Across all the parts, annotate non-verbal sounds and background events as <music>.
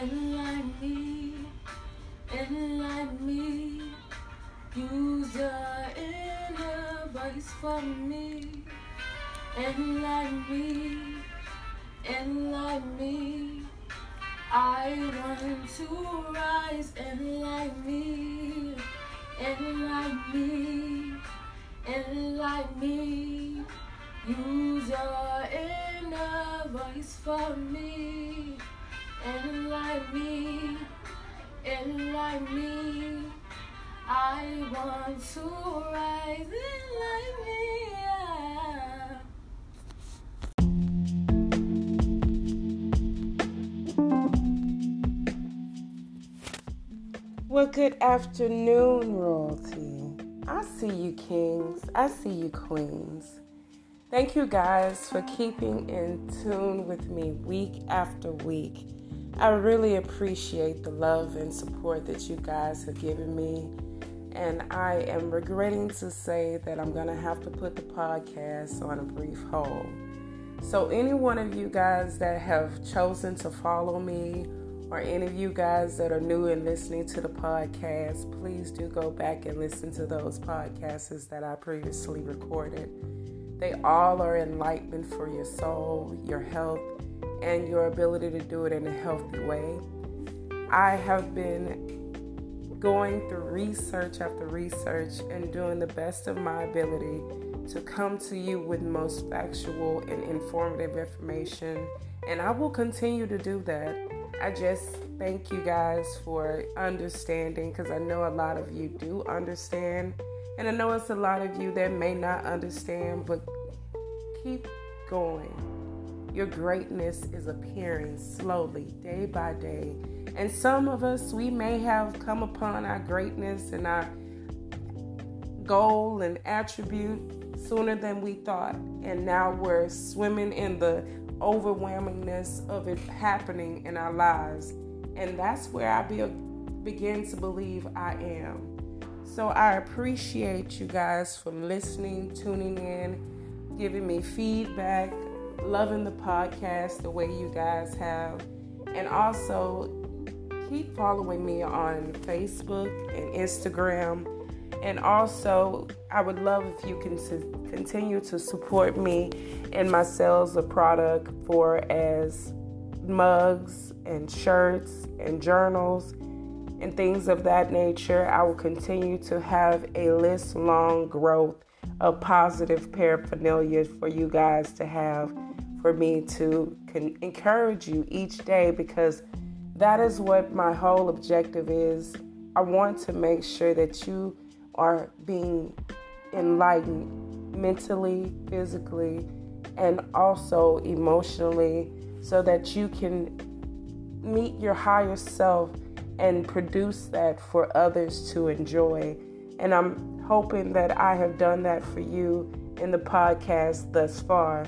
enlighten me, enlighten me. Use your inner voice for me, enlighten me, enlighten me. I want to rise, enlighten me, enlighten me, enlighten me. Use your inner voice for me, enlighten me. I want to rise, enlighten me. Yeah. Well, good afternoon, royalty. I see you, kings. I see you, queens. Thank you guys for keeping in tune with me week after week. I really appreciate the love and support that you guys have given me. And I am regretting to say that I'm going to have to put the podcast on a brief hold. So, any one of you guys that have chosen to follow me, or any of you guys that are new and listening to the podcast, please do go back and listen to those podcasts that I previously recorded. They all are enlightenment for your soul, your health, and your ability to do it in a healthy way. I have been going through research after research and doing the best of my ability to come to you with most factual and informative information, and I will continue to do that. I just thank you guys for understanding because I know a lot of you do understand, and I know it's a lot of you that may not understand, but keep going. Your greatness is appearing slowly, day by day. And some of us, we may have come upon our greatness and our goal and attribute sooner than we thought. And now we're swimming in the overwhelmingness of it happening in our lives. And that's where I be, begin to believe I am. So I appreciate you guys for listening, tuning in, giving me feedback, loving the podcast the way you guys have. And also keep following me on Facebook and Instagram. And also, I would love if you can continue to support me in my sales of product for as mugs and shirts and journals and things of that nature. I will continue to have a list long growth of positive paraphernalia for you guys to have for me to can encourage you each day because that is what my whole objective is. I want to make sure that you are being enlightened mentally, physically, and also emotionally so that you can meet your higher self and produce that for others to enjoy. And I'm hoping that I have done that for you in the podcast thus far.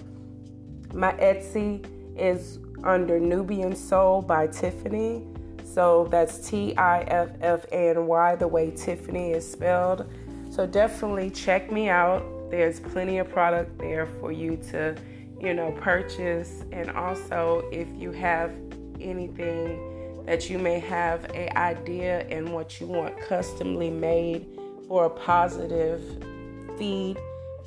My Etsy is under Nubian Soul by Tiffany. So that's T I F F A N Y, the way Tiffany is spelled. So definitely check me out. There's plenty of product there for you to, you know, purchase. And also, if you have anything that you may have a idea and what you want customly made for a positive feed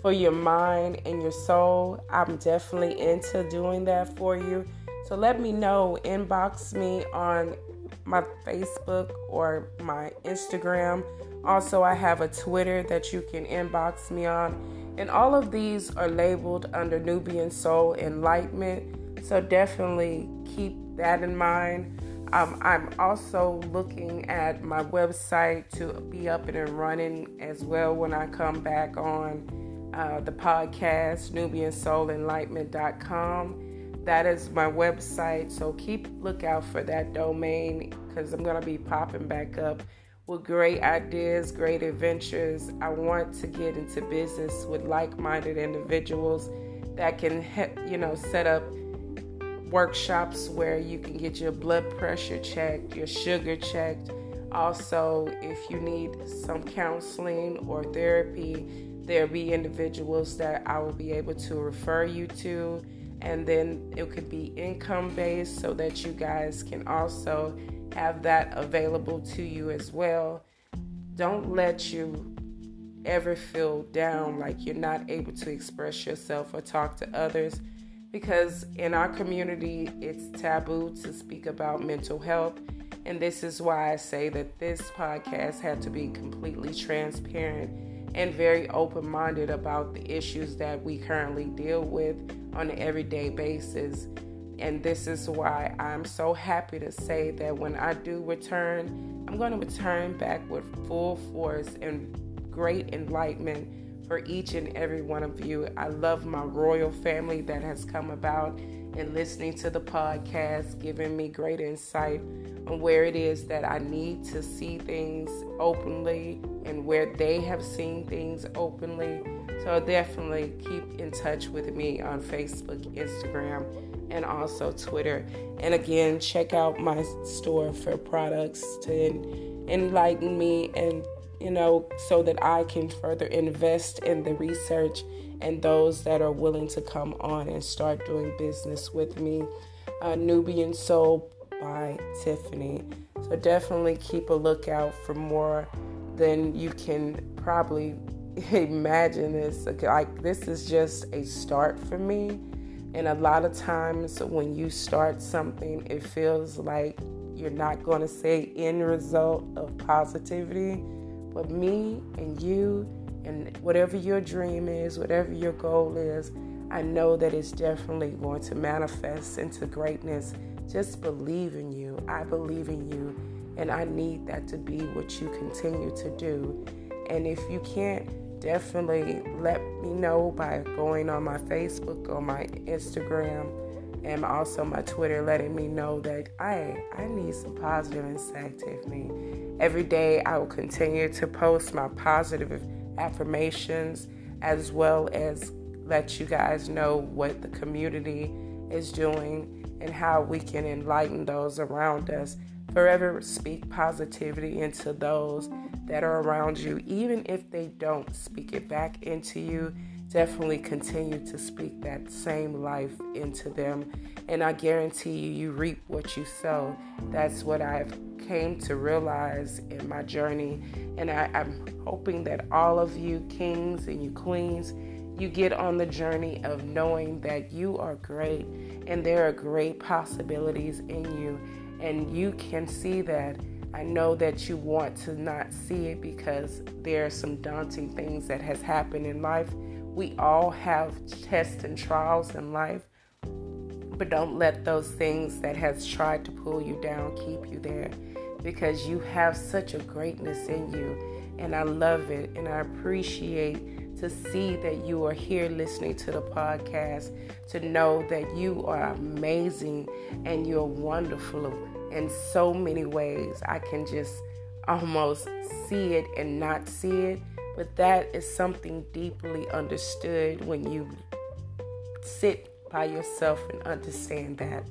for your mind and your soul, I'm definitely into doing that for you. So let me know. Inbox me on my Facebook or my Instagram. Also, I have a Twitter that you can inbox me on. And all of these are labeled under Nubian Soul Enlightenment. So definitely keep that in mind. Um, I'm also looking at my website to be up and running as well when I come back on uh, the podcast, NubianSoulEnlightenment.com that is my website. So keep lookout for that domain because I'm gonna be popping back up with great ideas, great adventures. I want to get into business with like-minded individuals that can, you know, set up workshops where you can get your blood pressure checked, your sugar checked. Also, if you need some counseling or therapy, there'll be individuals that I will be able to refer you to. And then it could be income based so that you guys can also have that available to you as well. Don't let you ever feel down like you're not able to express yourself or talk to others. Because in our community it's taboo to speak about mental health. And this is why I say that this podcast had to be completely transparent and very open minded about the issues that we currently deal with on an everyday basis. And this is why I'm so happy to say that when I do return, I'm going to return back with full force and great enlightenment for each and every one of you. I love my royal family that has come about and listening to the podcast, giving me great insight on where it is that I need to see things openly and where they have seen things openly. So definitely keep in touch with me on Facebook, Instagram, and also Twitter. And again, check out my store for products to enlighten me and you know, so that I can further invest in the research and those that are willing to come on and start doing business with me. Uh, Nubian Soul by Tiffany. So definitely keep a lookout for more than you can probably <laughs> imagine. This like this is just a start for me. And a lot of times when you start something, it feels like you're not going to say end result of positivity but me and you and whatever your dream is, whatever your goal is, I know that it's definitely going to manifest into greatness. Just believe in you. I believe in you. And I need that to be what you continue to do. And if you can't, definitely let me know by going on my Facebook or my Instagram and also my Twitter, letting me know that I I need some positive insight, Tiffany. Every day, I will continue to post my positive affirmations as well as let you guys know what the community is doing and how we can enlighten those around us. Forever speak positivity into those that are around you, even if they don't speak it back into you definitely continue to speak that same life into them. And I guarantee you, you reap what you sow. That's what I've came to realize in my journey. And I, I'm hoping that all of you kings and you queens, you get on the journey of knowing that you are great and there are great possibilities in you. And you can see that. I know that you want to not see it because there are some daunting things that has happened in life we all have tests and trials in life, but don't let those things that has tried to pull you down keep you there because you have such a greatness in you and I love it and I appreciate to see that you are here listening to the podcast to know that you are amazing and you're wonderful in so many ways. I can just almost see it and not see it but that is something deeply understood when you sit by yourself and understand that.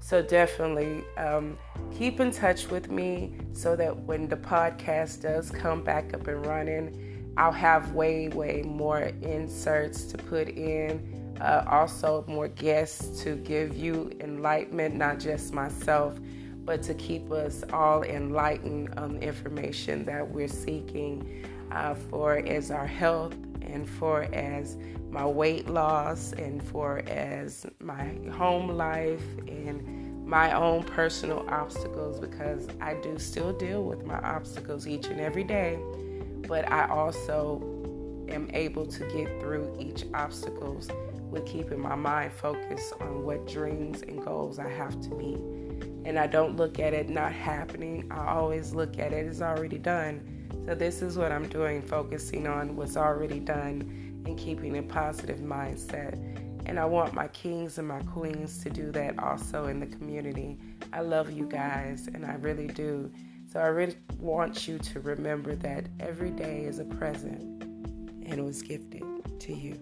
So definitely um, keep in touch with me so that when the podcast does come back up and running, I'll have way, way more inserts to put in. Uh, also, more guests to give you enlightenment, not just myself, but to keep us all enlightened on the information that we're seeking uh, for as our health and for as my weight loss and for as my home life and my own personal obstacles because I do still deal with my obstacles each and every day, but I also am able to get through each obstacles with keeping my mind focused on what dreams and goals I have to meet. And I don't look at it not happening. I always look at it as already done so, this is what I'm doing, focusing on what's already done and keeping a positive mindset. And I want my kings and my queens to do that also in the community. I love you guys, and I really do. So, I really want you to remember that every day is a present and was gifted to you.